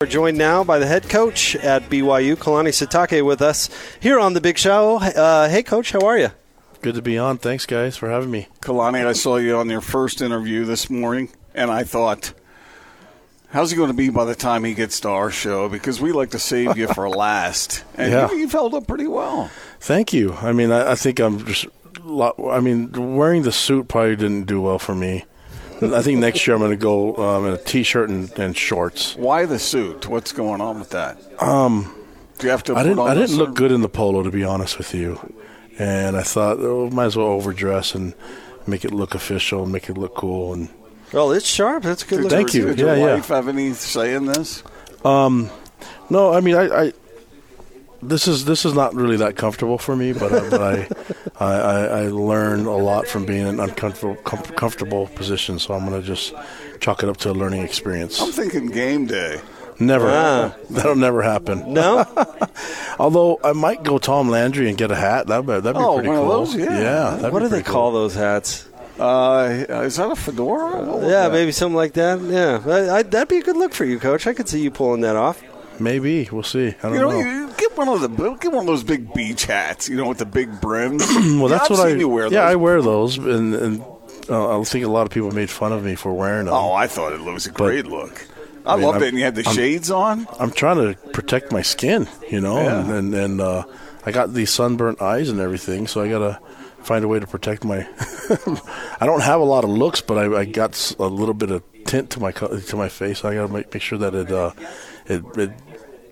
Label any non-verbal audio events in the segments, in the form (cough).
We're joined now by the head coach at BYU, Kalani Sitake, with us here on the Big Show. Uh, hey, coach, how are you? Good to be on. Thanks, guys, for having me. Kalani, I saw you on your first interview this morning, and I thought, how's he going to be by the time he gets to our show? Because we like to save you for (laughs) last. And Yeah. you, you've held up pretty well. Thank you. I mean, I, I think I'm just. I mean, wearing the suit probably didn't do well for me. I think next year I'm going to go um, in a t-shirt and, and shorts. Why the suit? What's going on with that? Um, Do you have to? I didn't. on I a didn't look good in the polo, to be honest with you. And I thought, oh, might as well overdress and make it look official, make it look cool. And Well, it's sharp. That's good Did. Thank you. Did your Yeah, yeah. wife have any say in this? no, I mean, I, I this is this is not really that comfortable for me, but, uh, but I, (laughs) I I I learn a lot from being in uncomfortable com- comfortable position. So I'm going to just chalk it up to a learning experience. I'm thinking game day. Never, Ah. (laughs) that'll never happen. No? (laughs) Although I might go Tom Landry and get a hat. That'd be, that'd be Oh, pretty one of cool. those? Yeah. that'd what be do they pretty call those hats? Uh, is that a fedora? Yeah, that? maybe something like that. Yeah, I, I, that'd be a good look for you, coach. I could see you pulling that off. Maybe we'll see. I don't You know, know. you get one of the get one of those big beach hats. You know, with the big brims. (clears throat) Well, that's I've what I. seen you wear. yeah. I wear those, and, and uh, I think a lot of people made fun of me for wearing them. Oh, I thought it was a great look. I, mean, loved I'm- it. And you had the I'm- shades on. I'm trying to protect my skin, you know, Yeah. and and, and uh, I got these sunburnt eyes and everything, so I gotta find a way to protect my. (laughs) I don't have a lot of looks, but I, I got a little bit of tint to my to my face. I gotta make, make sure that it uh, it, it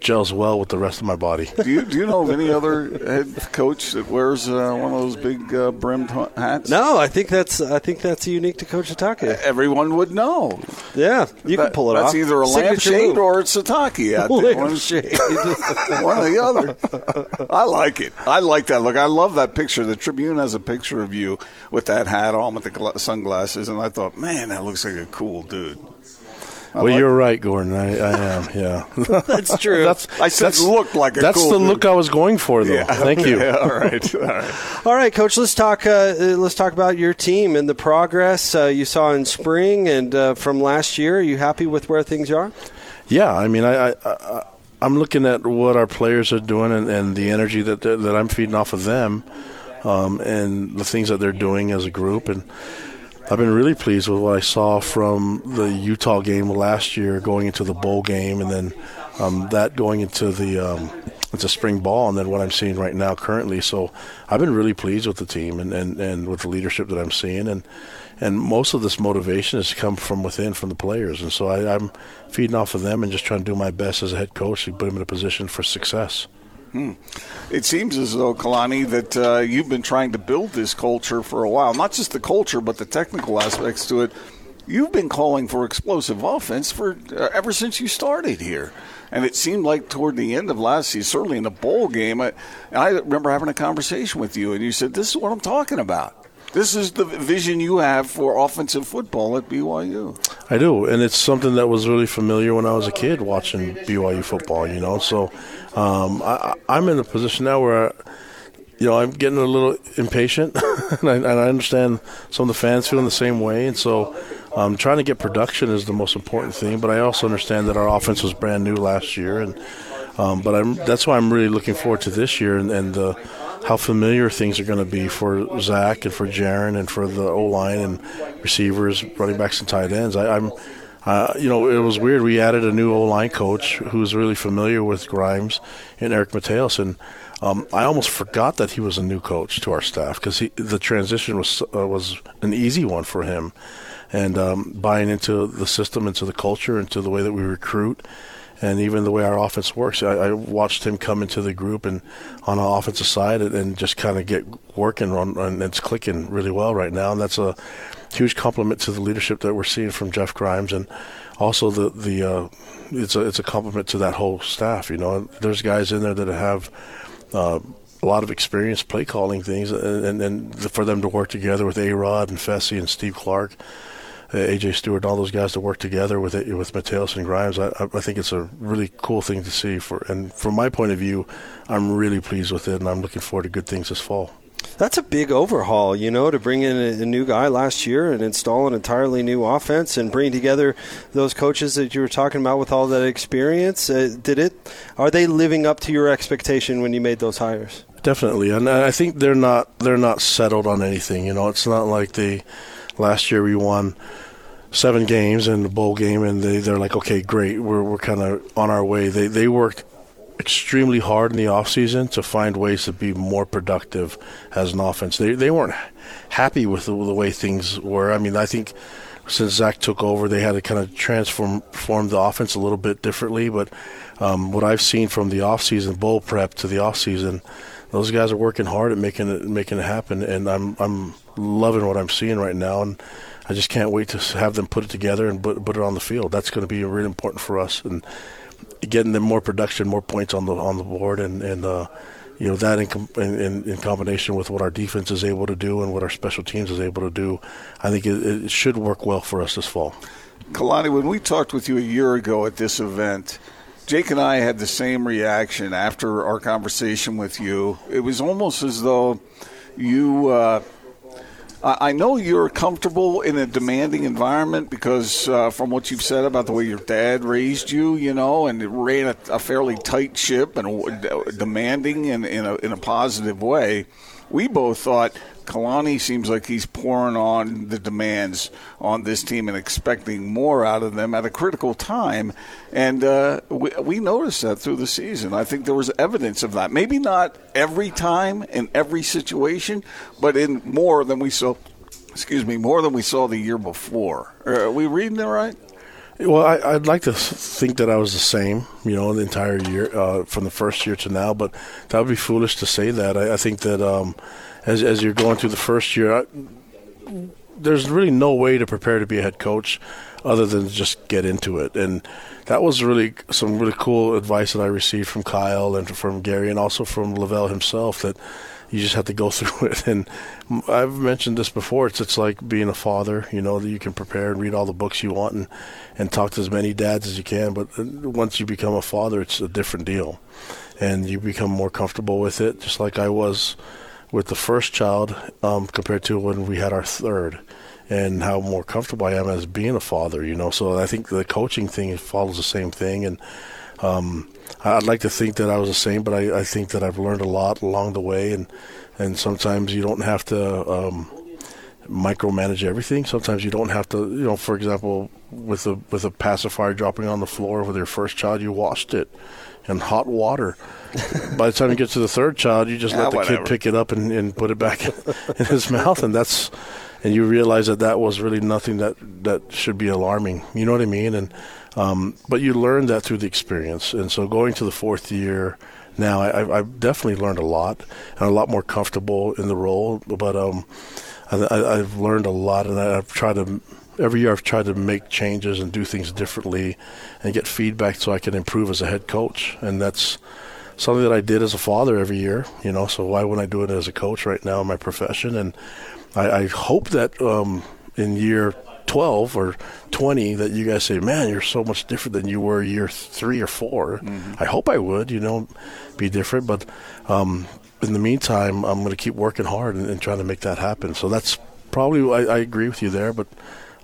gels well with the rest of my body. Do you do you know of any other head coach that wears uh, one of those big uh, brimmed hats? No, I think that's I think that's unique to Coach Sitake. Everyone would know. Yeah, you can pull it that's off. either a Signature lampshade move. or it's Sataki (laughs) out. One, lampshade. one or the other. I like it. I like that look. I love that picture. The Tribune has a picture of you with that hat on, with the sunglasses, and I thought, man, that looks like a cool dude. I well, like you're right, Gordon. I, I am. Yeah, (laughs) That's true. that's I said that's, looked like a That's cool the dude. look I was going for, though. Thank you. (laughs) Yeah, all right. All right. (laughs) All right, Coach. Let's talk. Uh, uh, let's talk about your team and the progress uh, you saw in spring and uh, from last year. Are you happy with where things are? Yeah, I mean, I, I, I I'm looking at what our players are doing and, and the energy that that I'm feeding off of them, um, and the things that they're doing as a group, and I've been really pleased with what I saw from the Utah game last year, going into the bowl game, and then um, that going into the um, into spring ball, and then what I'm seeing right now currently. So I've been really pleased with the team and, and, and with the leadership that I'm seeing, and and most of this motivation has come from within, from the players, and so I, I'm feeding off of them and just trying to do my best as a head coach to put them in a position for success. It seems as though, Kalani, that uh, you've been trying to build this culture for a while. Not just the culture, but the technical aspects to it. You've been calling for explosive offense for uh, ever since you started here. And it seemed like toward the end of last season, certainly in the bowl game, I, I remember having a conversation with you, and you said, This is what I'm talking about. This is the vision you have for offensive football at BYU. I do, and it's something that was really familiar when I was a kid watching BYU football. You know, so um, I, I- I'm in a position now where, you know, I'm getting a little impatient, (laughs) and, I, and I understand some of the fans feeling the same way, and so. Um, trying to get production is the most important thing, but I also understand that our offense was brand new last year, and um, but I'm that's why I'm really looking forward to this year and, and uh, how familiar things are going to be for Zach and for Jaren and for the O line and receivers, running backs, and tight ends. I, I'm, uh, you know, it was weird. We added a new O line coach who's really familiar with Grimes and Eric Mateos, and um, I almost forgot that he was a new coach to our staff because the transition was uh, was an easy one for him, and um, buying into the system, into the culture, into the way that we recruit and even the way our offense works. I, I watched him come into the group and on the offensive side and, and just kind of get working on, and it's clicking really well right now. And that's a huge compliment to the leadership that we're seeing from Jeff Grimes and also the the uh, it's a it's a compliment to that whole staff. You know, there's guys in there that have. Uh, a lot of experience play calling things, and, and, and for them to work together with A Rod and Fesi and Steve Clark, uh, AJ Steward, and all those guys to work together with it, with Mateos and Grimes. I, I think it's a really cool thing to see. For and from my point of view, I'm really pleased with it, and I'm looking forward to good things this fall. That's a big overhaul, you know, to bring in a, a, new guy last year and install an entirely new offense and bring together those coaches that you were talking about with all that experience. Uh, did it? Are they living up to your expectation when you made those hires? Definitely, and I think they're not they're not settled on anything. You know, it's not like the last year we won seven games in the bowl game, and they they're like, okay, great, we're we're kind of on our way. They they worked extremely hard in the offseason to find ways to be more productive as an offense. They they weren't happy with the, the, way things were. I mean, I think since Zach took over, they had to kind of transform form the offense a little bit differently. But um, what I've seen from the offseason bowl prep to the offseason, those guys are working hard at making it making it happen, and I'm I'm loving what I'm seeing right now, and I just can't wait to have them put it together and put, put it on the field. That's going to be really important for us, and getting them more production, more points on the on the board, and and uh, you know that in, com- in, in combination with what our defense is able to do and what our special teams is able to do, I think it, it should work well for us this fall. Kalani, when we talked with you a year ago at this event. Jake and I had the same reaction after our conversation with you. It was almost as though you uh, I know you're comfortable in a demanding environment because, uh, from what you've said about the way your dad raised you, you know, and ran a, a fairly tight ship and demanding in, in, a, in a positive way. We both thought Kalani seems like he's pouring on the demands on this team and expecting more out of them at a critical time. And uh, we, we noticed that through the season. I think there was evidence of that. Maybe not every time in every situation, but in more than we saw. Excuse me, more than we saw the year before. Are we reading it right? Well, I, would like to think that I was the same, you know, the entire year uh, from the first year to now, but that would be foolish to say that. I, I think that um, as as you're going through the first year, I, there's really no way to prepare to be a head coach other than just get into it. And that was really some really cool advice that I received from Kyle and from Gary and also from LaVell himself that you just have to go (laughs) through it. And I've mentioned this before. It's it's like being a father. You know that you can prepare and read all the books you want and and talk to as many dads as you can. But uh, once you become a father, it's a different deal, and you become more comfortable with it. Just like I was with the first child um, compared to when we had our third and how more comfortable I am as being a father, you know. So I think the coaching thing follows the same thing. And um, I'd like to think that I was the same, but I, I, think that I've learned a lot along the way. And, and sometimes you don't have to um, micromanage everything. Sometimes you don't have to, you know, for example, with a, with a pacifier dropping on the floor with your first child, you washed it in hot water. (laughs) By the time you get to the third child, you just yeah, let the whatever. kid pick it up and, and put it back (laughs) in his mouth, and that's and you realize that that was really nothing that that should be alarming. You know what I mean? And um, but you learn that through the experience, and so going to the fourth year now, I, I've definitely learned a lot and a lot more comfortable in the role. But um, I, have learned a lot, and I've tried to every year I've tried to make changes and do things differently and get feedback so I can improve as a head coach. And that's something that I did as a father every year, you know, so why wouldn't I do it as a coach right now in my profession? And I, I hope that um, in year 12 or 20 that you guys say, man, you're so much different than you were year three or 4 mm-hmm. I hope I would, you know, be different. But um, in the meantime, I'm going to keep working hard and, and, trying to make that happen. So that's probably, I, I agree with you there, but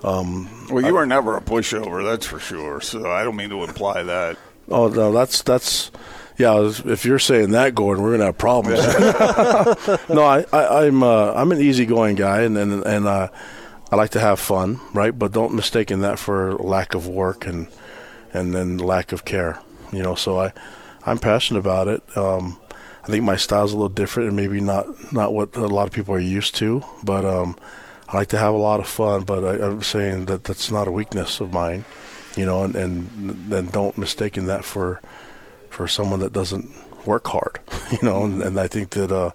um, well, you I, were never a pushover, that's for sure. So I don't mean to imply that. Oh no, that's that's yeah. If you're saying that, Gordon, we're gonna have problems. (laughs) no, I, I am I'm, uh, I'm an easygoing guy, and and and uh, I like to have fun, right? But don't mistake in that for lack of work and and then lack of care. You know, so I I'm passionate about it. Um, I think my style's a little different and maybe not not what a lot of people are used to, but um, I like to have a lot of fun, but I, am saying that that's not a weakness of mine, you know, and and then don't mistake in that for for someone that doesn't work hard, (laughs) you know, and, and I think that uh,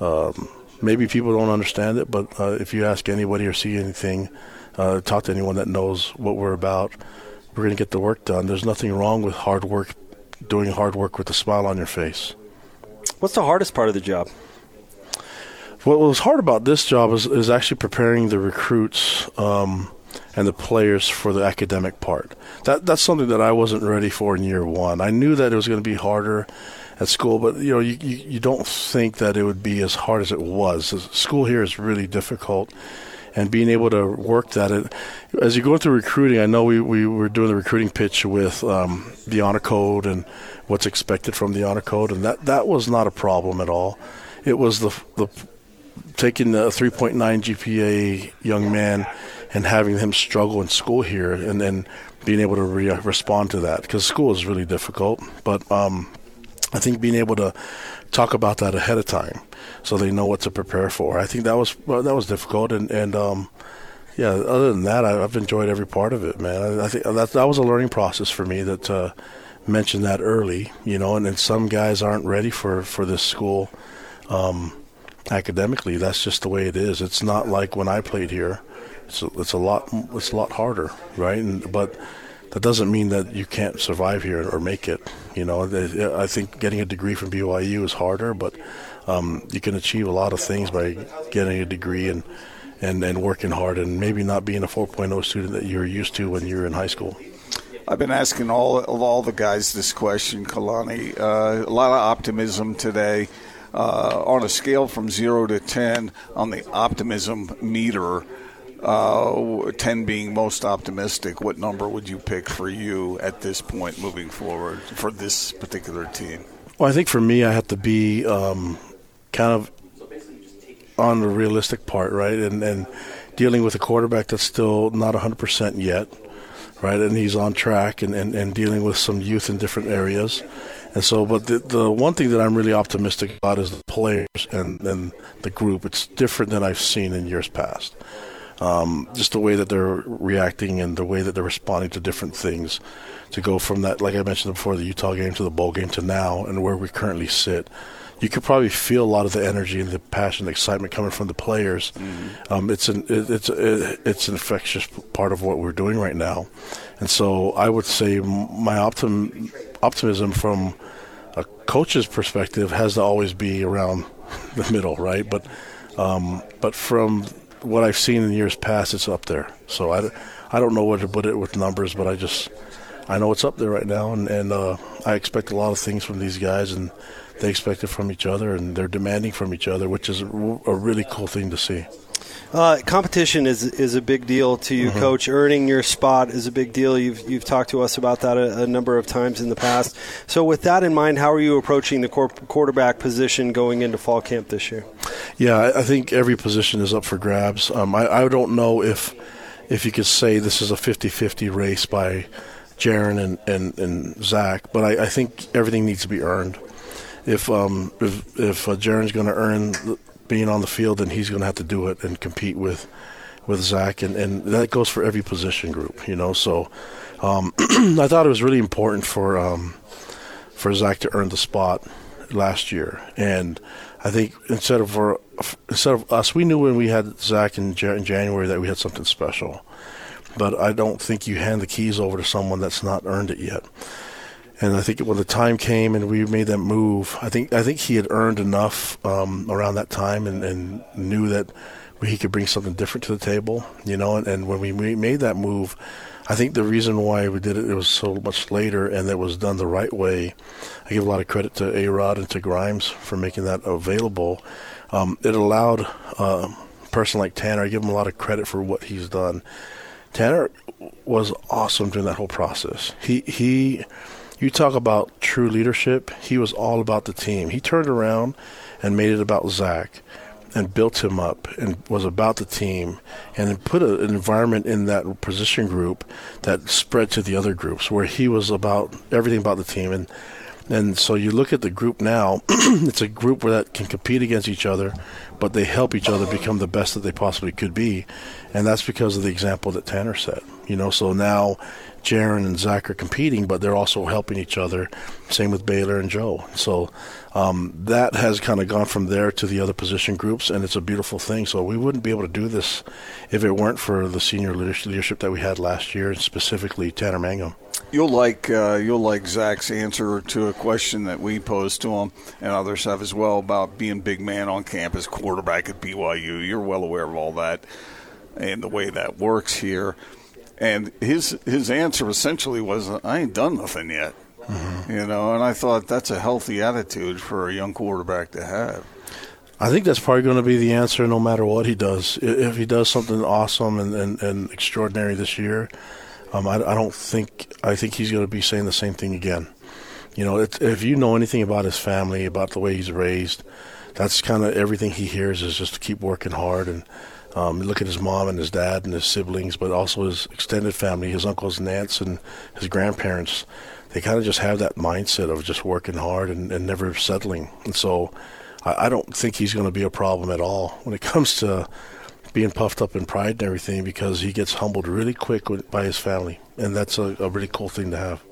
um, maybe people don't understand it, but uh, if you ask anybody or see anything, uh, talk to anyone that knows what we're about, we're going to get the work done. There's nothing wrong with hard work, doing hard work with a smile on your face. What's the hardest part of the job? What was hard about this job is, is actually preparing the recruits um, and the players for the academic part. That that's something that I wasn't ready for in year one. I knew that it was going to be harder at school, but you know, you, you, you don't think that it would be as hard as it was. School here is really difficult, and being able to work that it as you go through recruiting. I know we, we were doing the recruiting pitch with um, the honor code and what's expected from the honor code, and that that was not a problem at all. It was the the taking the 3.9 GPA young man and having him struggle in school here, and then being able to re- respond to that because school is really difficult. But um, I think being able to talk about that ahead of time so they know what to prepare for. I think that was well, that was difficult, and and um, yeah. Other than that, I, have enjoyed every part of it, man. I, I, think that that was a learning process for me. That uh, mentioned that early, you know, and then some guys aren't ready for for this school um, academically. That's just the way it is. It's not like when I played here. It's a, it's a lot it's a lot harder, right? And, but that doesn't mean that you can't survive here or make it. You know, I think getting a degree from BYU is harder, but um, you can achieve a lot of things by getting a degree and, and, and working hard and maybe not being a 4.0 student that you're used to when you're in high school. I've been asking all of all the guys this question, Kalani. Uh, a lot of optimism today. Uh, on a scale from zero to ten on the optimism meter, uh, 10 being most optimistic, what number would you pick for you at this point moving forward for this particular team? Well, I think for me, I have to be um, kind of on the realistic part, right? And, and dealing with a quarterback that's still not 100% yet, right? And he's on track and, and, and dealing with some youth in different areas. And so, but the, the one thing that I'm really optimistic about is the players and, and the group. It's different than I've seen in years past um, just the way that they're reacting and the way that they're responding to different things. To go from that, like I mentioned before, the Utah game to the bowl game to now, and where we currently sit, you could probably feel a lot of the energy and the passion, the excitement coming from the players. Mm-hmm. Um, it's an it, it's it, it's an infectious part of what we're doing right now, and so I would say my optim, optimism from a coach's perspective has to always be around (laughs) the middle, right? But um, but from what I've seen in years past, it's up there. So I, I don't know where to put it with numbers, but I just I know it's up there right now, and and uh, I expect a lot of things from these guys, and they expect it from each other, and they're demanding from each other, which is a, a really cool thing to see. Uh, competition is is a big deal to you, mm-hmm. Coach. Earning your spot is a big deal. You've you've talked to us about that a, a, number of times in the past. So, with that in mind, how are you approaching the quarterback position going into fall camp this year? Yeah, I think every position is up for grabs. Um, I, I don't know if if you could say this is a 50-50 race by Jaren and, and, and Zach, but I, I think everything needs to be earned. If um, if if uh, Jaren's going to earn being on the field, and he's going to have to do it and compete with with Zach, and, and that goes for every position group, you know. So um, (clears throat) I thought it was really important for um, for Zach to earn the spot last year, and I think instead of instead of us, we knew when we had Zach in, in January that we had something special, but I don't think you hand the keys over to someone that's not earned it yet. And I think when the time came and we made that move, I think I think he had earned enough um, around that time and, and knew that he could bring something different to the table, you know. And, and when we made that move, I think the reason why we did it, it was so much later and it was done the right way. I give a lot of credit to A Rod and to Grimes for making that available. Um, it allowed uh, a person like Tanner, I give him a lot of credit for what he's done. Tanner was awesome during that whole process. He he you talk about true leadership. He was all about the team. He turned around and made it about Zach and built him up and was about the team and put a, an environment in that position group that spread to the other groups where he was about everything about the team and and so you look at the group now (clears throat) it's a group where that can compete against each other but they help each other become the best that they possibly could be and that's because of the example that Tanner set you know so now Jaren and Zach are competing, but they're also helping each other. Same with Baylor and Joe. So um, that has kind of gone from there to the other position groups, and it's a beautiful thing. So we wouldn't be able to do this if it weren't for the senior leadership that we had last year, and specifically Tanner Mangum. You'll like uh, you'll like Zach's answer to a question that we posed to him, and others have as well about being big man on campus, quarterback at BYU. You're well aware of all that and the way that works here. And his his answer essentially was, "I ain't done nothing yet." Mm-hmm. You know, and I thought that's a healthy attitude for a young quarterback to have. I think that's probably going to be the answer no matter what he does. If he does something awesome and, and, and extraordinary this year, um, I, I, don't think I think he's going to be saying the same thing again. You know, if you know anything about his family, about the way he's raised, that's kind of everything he hears is just to keep working hard and um, look at his mom and his dad and his siblings, but also his extended family, his uncles and aunts and his grandparents. They kind of just have that mindset of just working hard and, and never settling. And so I, I don't think he's going to be a problem at all when it (laughs) comes to being puffed up in pride and everything because he gets humbled really quick by his family. And that's a, a really cool thing to have.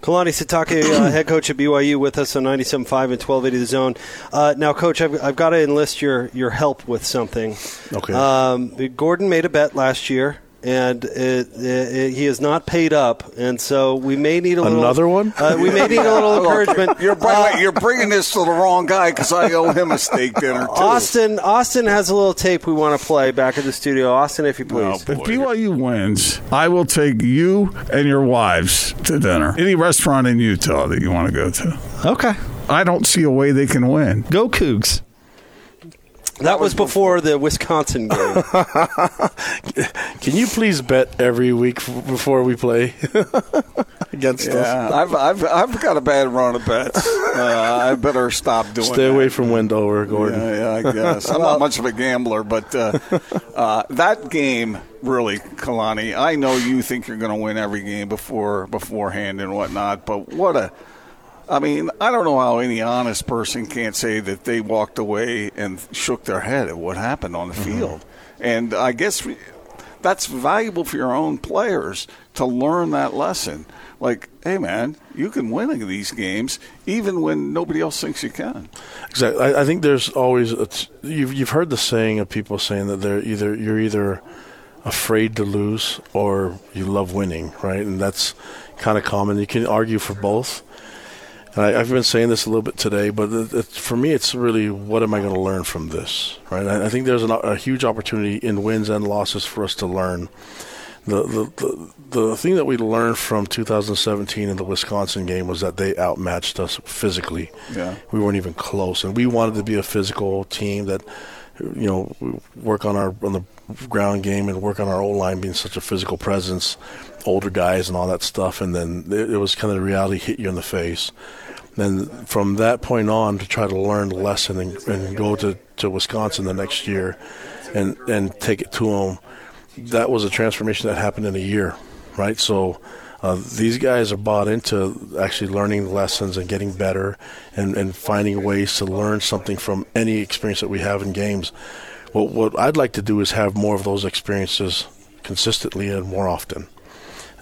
Kalani Sitake, uh, (clears throat) head coach at BYU, with us on 97.5 and 1280 The Zone. Uh, now, Coach, I've, I've, got to enlist your, your help with something. Okay. Um, Gordon made a bet last year and it, it, he is not paid up, and so we may need a little another one. Uh, we may need a little (laughs) encouragement. You're bringing, uh, you're bringing this to the wrong guy because I owe him a steak dinner. Too. Austin, Austin has a little tape we want to play back at the studio. Austin, if you please. Oh, if BYU wins, I will take you and your wives to dinner. Any restaurant in Utah that you want to go to. Okay. I don't see a way they can win. Go Cougs. That was before the Wisconsin game. (laughs) Can you please bet every week f- before we play (laughs) against yeah, us? I've, I've, I've got a bad run of bets. (laughs) Uh, I better stop doing Stay that. away from Wendover, Gordon. Yeah, yeah I guess. I'm not much of a gambler, but uh, uh, that game really, Kalani, I know you think you're going to win every game before beforehand and whatnot, but what a – I mean, I don't know how any honest person can't say that they walked away and shook their head at what happened on the mm-hmm. field. And I guess that's valuable for your own players to learn that lesson. Like, hey, man, you can win these games even when nobody else thinks you can. Exactly. I, I think there's always a, you've you've heard the saying of people saying that they're either you're either afraid to lose or you love winning, right? And that's kind of common. You can argue for both. And I, have been saying this a little bit today, but it, it, for me, it's really what am I going to learn from this, right? I, I think there's an, a huge opportunity in wins and losses for us to learn. The, the, the, the thing that we learned from 2017 in the Wisconsin game was that they outmatched us physically. Yeah. We weren't even close. And we wanted to be a physical team that, you know, work on our on the ground game and work on our O line being such a physical presence, older guys and all that stuff. And then it, it was kind of the reality hit you in the face then from that point on to try to learn the lesson and, and go to, to Wisconsin the next year and, and take it to them, that was a transformation that happened in a year, right? So uh, these guys are bought into actually learning lessons and getting better and, and finding ways to learn something from any experience that we have in games. What, what I'd like to do is have more of those experiences consistently and more often.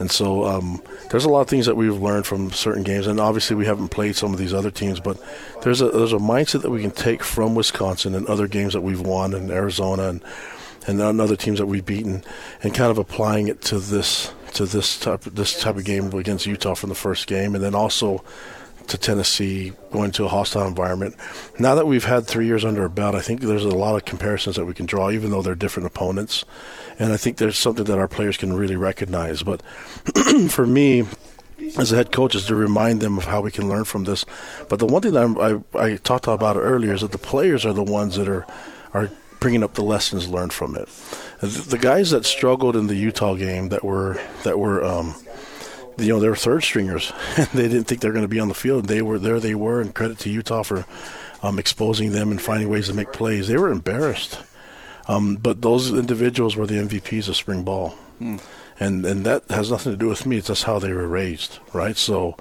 And so um, there's a lot of things that we've learned from certain games, and obviously we haven't played some of these other teams, but there's a there's a mindset that we can take from Wisconsin and other games that we've won in Arizona and and other teams that we've beaten, and kind of applying it to this to this type this type of game against Utah from the first game, and then also to Tennessee, going to a hostile environment. Now that we've had three years under our belt, I think there's a lot of comparisons that we can draw, even though they're different opponents. And I think there's something that our players can really recognize. But (clears throat) for me, as a head coach, is to remind them of how we can learn from this. But the one thing that I, I talked about earlier is that the players are the ones that are are bringing up the lessons learned from it. The guys that struggled in the Utah game that were that were um, you know, they were third stringers. (laughs) they didn't think they were going to be on the field. They were there. They were, and credit to Utah for um, exposing them and finding ways to make plays. They were embarrassed, um, but those individuals were the MVPs of spring ball, hmm. and and that has nothing to do with me. It's just how they were raised, right? So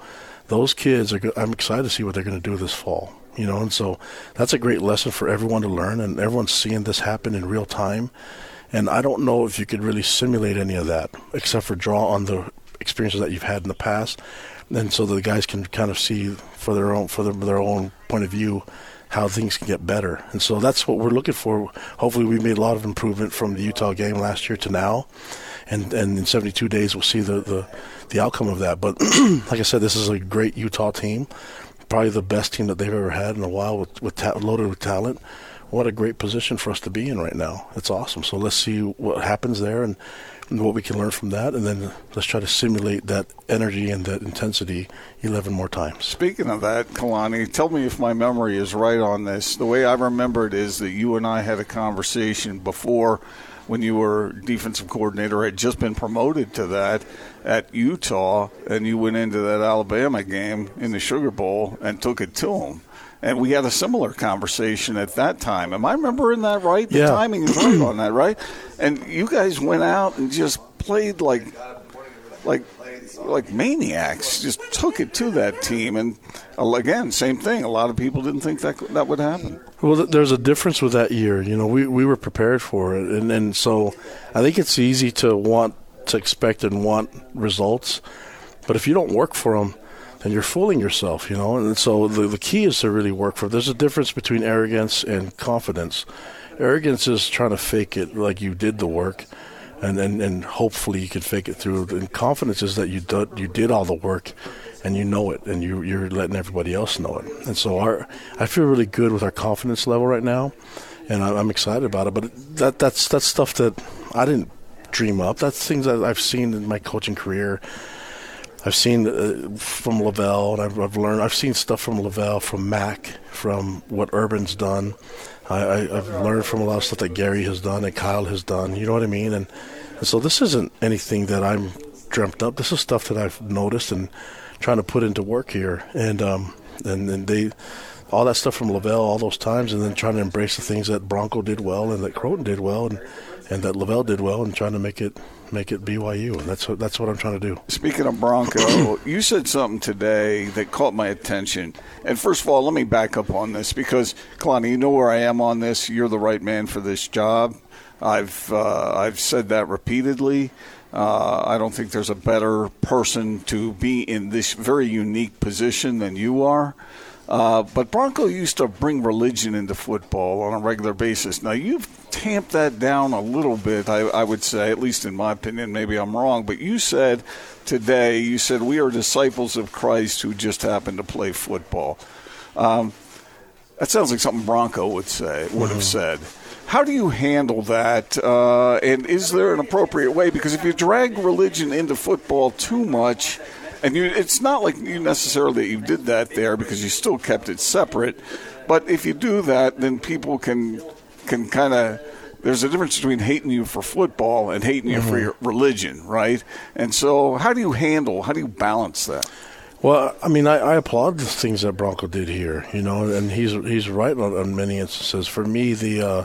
those kids are. Go- I'm excited to see what they're going to do this fall. You know, and so that's a great lesson for everyone to learn, and everyone's seeing this happen in real time. And I don't know if you could really simulate any of that, except for draw on the experiences that you've had in the past, and so the guys can kind of see for their own for their, their own point of view how things can get better. And so that's what we're looking for. Hopefully, we made a lot of improvement from the Utah game last year to now, and and in 72 days we'll see the the, the outcome of that. But (clears throat) like I said, this is a great Utah team, probably the best team that they've ever had in a while, with, with ta- loaded with talent what a great position for us to be in right now. It's awesome. So let's see what happens there and, and what we can learn from that, and then let's try to simulate that energy and that intensity 11 more times. Speaking of that, Kalani, tell me if my memory is right on this. The way I remember it is that you and I had a conversation before when you were defensive coordinator, had just been promoted to that at Utah, and you went into that Alabama game in the Sugar Bowl and took it to them. And we had a similar conversation at that time. Am I remembering that right? The Yeah. timing is right on that, right? And you guys went out and just played like like like maniacs. Just took it to that team, and uh, again, same thing. A lot of people didn't think that that would happen. Well, there's a difference with that year. You know, we, we were prepared for it, and and so I think it's easy to want to expect and want results, but if you don't work for them, then you're fooling yourself. You know, and so the the key is to really work for. It. There's a difference between arrogance and confidence. Arrogance is trying to fake it like you did the work. And, and, and hopefully you can fake it through. And confidence is that you did, you did all the work and you know it and you, you're letting everybody else know it. And so our, I feel really good with our confidence level right now, and I- I'm excited about it. But that that's that's stuff that I didn't dream up. That's things that I've seen in my coaching career. I've seen uh, from LaVell, and I've, I've learned. I've seen stuff from LaVell, from Mac, from what Urban's done. I, I've learned from a lot of stuff that Gary has done and Kyle has done. You know what I mean? And, and so this isn't anything that I'm dreamt up. This is stuff that I've noticed and trying to put into work here. And um, and then they, all that stuff from LaVell, all those times, and then trying to embrace the things that Bronco did well and that Crowton did well and, and that LaVell did well, and trying to make it make it BYU. And that's what that's what I'm trying to do. Speaking of Bronco, (clears throat) you said something today that caught my attention. And first of all, let me back up on this because, Kalani, you know where I am on this. You're the right man for this job. I've uh, I've said that repeatedly. Uh, I don't think there's a better person to be in this very unique position than you are. Uh, but Bronco used to bring religion into football on a regular basis. Now you've tamped that down a little bit, I, I would say, at least in my opinion. Maybe I'm wrong, but you said today, you said we are disciples of Christ who just happen to play football. Um, that sounds like something Bronco would say, would have said. How do you handle that? Uh, and is there an appropriate way? Because if you drag religion into football too much, and you, it's not like you necessarily you did that there because you still kept it separate. But if you do that, then people can can kind of. There's a difference between hating you for football and hating you for your religion, right? And so, how do you handle? How do you balance that? Well, I mean, I, I applaud the things that Bronco did here, you know, and he's he's right on, on many instances. For me, the uh,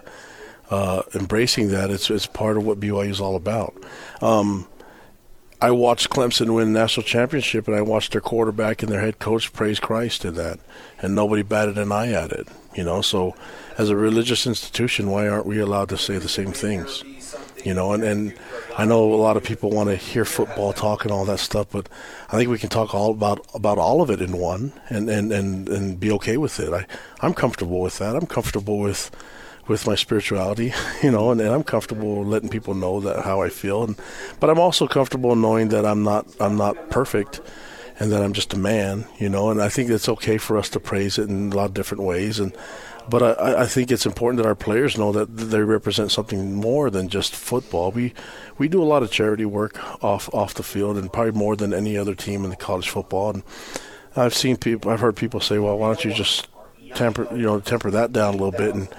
uh, embracing that it's it's part of what BYU is all about. Um, I watched Clemson win national championship, and I watched their quarterback and their head coach praise Christ in that, and nobody batted an eye at it. You know, so as a religious institution, why aren't we allowed to say the same things? You know, and, and I know a lot of people want to hear football talk and all that stuff, but I think we can talk all about about all of it in one, and and, and, and be okay with it. I I'm comfortable with that. I'm comfortable with with my spirituality, (laughs) you know, and, and I'm comfortable letting people know that how I feel, and but I'm also comfortable knowing that I'm not I'm not perfect, and that I'm just a man, you know, and I think it's okay for us to praise it in a lot of different ways, and but I, I think it's important that our players know that they represent something more than just football. We we do a lot of charity work off off the field, and probably more than any other team in the college football. And I've seen people, I've heard people say, "Well, why don't you just temper, you know, temper that down a little bit and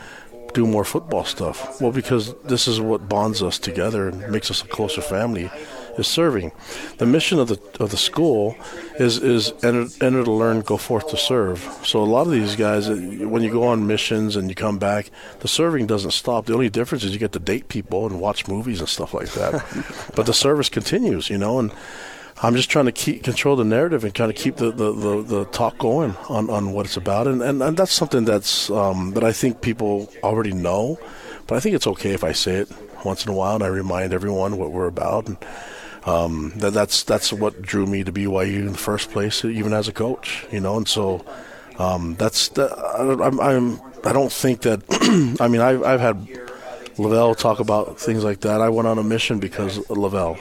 do more football stuff?" Well, because this is what bonds us together and makes us a closer family. Is serving. The mission of the of the school is is enter, enter to learn, go forth to serve. So a lot of these guys, uh, when you go on missions and you come back, the serving doesn't stop. The only difference is you get to date people and watch movies and stuff like that. (laughs) but the service continues, you know. And I'm just trying to keep control the narrative and kind of keep the, the, the, the talk going on, on what it's about. And, and, and that's something that's um, that I think people already know. But I think it's okay if I say it once in a while and I remind everyone what we're about. And, um, that that's that's what drew me to BYU in the first place, even as a coach, you know. And so um, that's the, I, I'm, I'm I don't think that (clears throat) I mean I've I've had LaVell talk about things like that. I went on a mission because of LaVell,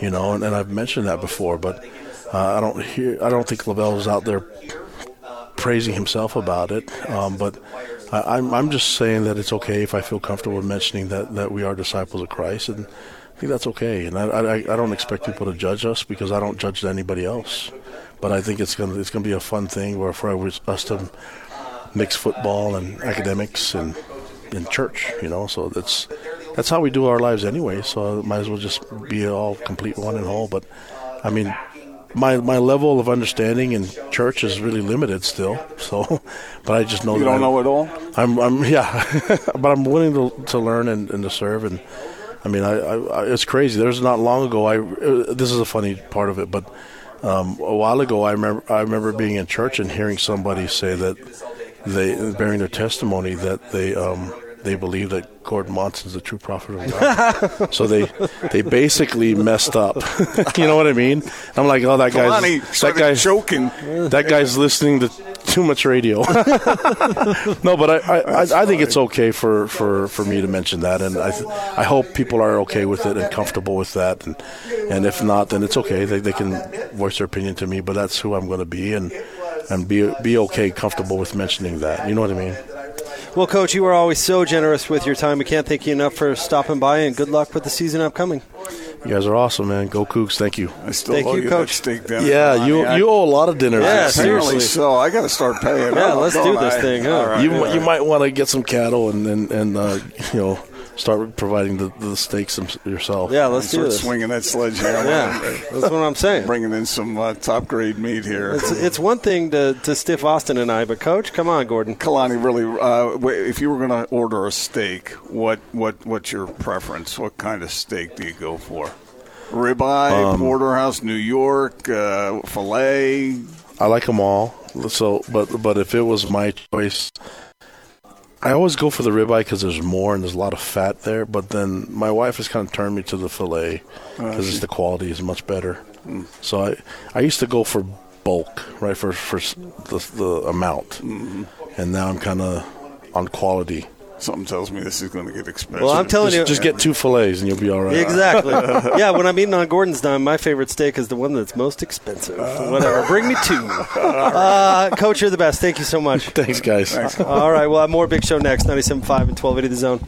you know, and, and I've mentioned that before, but uh, I don't hear I don't think LaVell is out there praising himself about it. Um, but I, I'm I'm just saying that it's okay if I feel comfortable mentioning that that we are disciples of Christ, and I think that's okay. And I I, I don't expect people to judge us because I don't judge anybody else. But I think it's gonna it's gonna be a fun thing where for us to mix football and academics and in church, you know. So that's that's how we do our lives anyway. So might as well just be all complete one and whole. But I mean, my my level of understanding in church is really limited still. (laughs) So, but I just know that you that don't I'm, know it all. I'm, I'm (laughs) yeah, (laughs) but I'm willing to to learn and, and to serve. And I mean, I, I, it's crazy. There's not long ago. I uh, this is a funny part of it, but um, a while ago, I remember I remember being in church and hearing somebody say that they bearing their testimony that they um, they believe that Gordon Monson's the true prophet of God. so they they basically messed up. (laughs) you know what I mean? I'm like, oh, that guy's that guy's joking. That guy's listening to too much radio. (laughs) no, but I, I, I think it's okay for, for, for me to mention that, and I I hope people are okay with it and comfortable with that, and and if not, then it's okay. They they can voice their opinion to me, but that's who I'm going to be, and and be be okay, comfortable with mentioning that. You know what I mean? Well, Coach, you are always so generous with your time. We can't thank you enough for stopping by, and good luck with the season upcoming. You guys are awesome, man. Go Cougs. Thank you. I still Thank owe you, you, Coach. that steak dinner. Yeah, you I- you owe a lot of dinners. Yeah, Apparently seriously. so. I got to start paying. Yeah, let's don't this I? thing, huh? All right, You all mi- you might want to get some cattle and and, and uh, you know start providing the, the steaks yourself. Yeah, let's do start this. swinging that sledgehammer. Yeah, that's what I'm saying. Bringing in some uh, top grade meat here. It's, it's one thing to, to stiff Austin and I, but Coach, come on, Gordon. Kalani, really, uh, if you were going to order a steak, what what what's your preference? What kind of steak do you go for? Ribeye, Um, porterhouse, New York, uh, fillet. I like them all. So, but but if it was my choice, I always go for the ribeye because there's more and there's a lot of fat there. But then my wife has kind of turned me to the fillet because oh, it's the quality is much better. Mm. So I I used to go for bulk, right, for for the, the amount, mm-hmm. and now I'm kind of on quality. Something tells me this is going to get expensive. Well, I'm telling Just, you, just get two fillets and you'll be all right. Exactly. (laughs) yeah, when I'm eating on Gordon's dime, my favorite steak is the one that's most expensive. Whatever. Bring me two. (laughs) Uh, Coach, you're the best. Thank you so much. Thanks, guys. All right, we'll have more Big Show next, 97.5 and 1280 The Zone.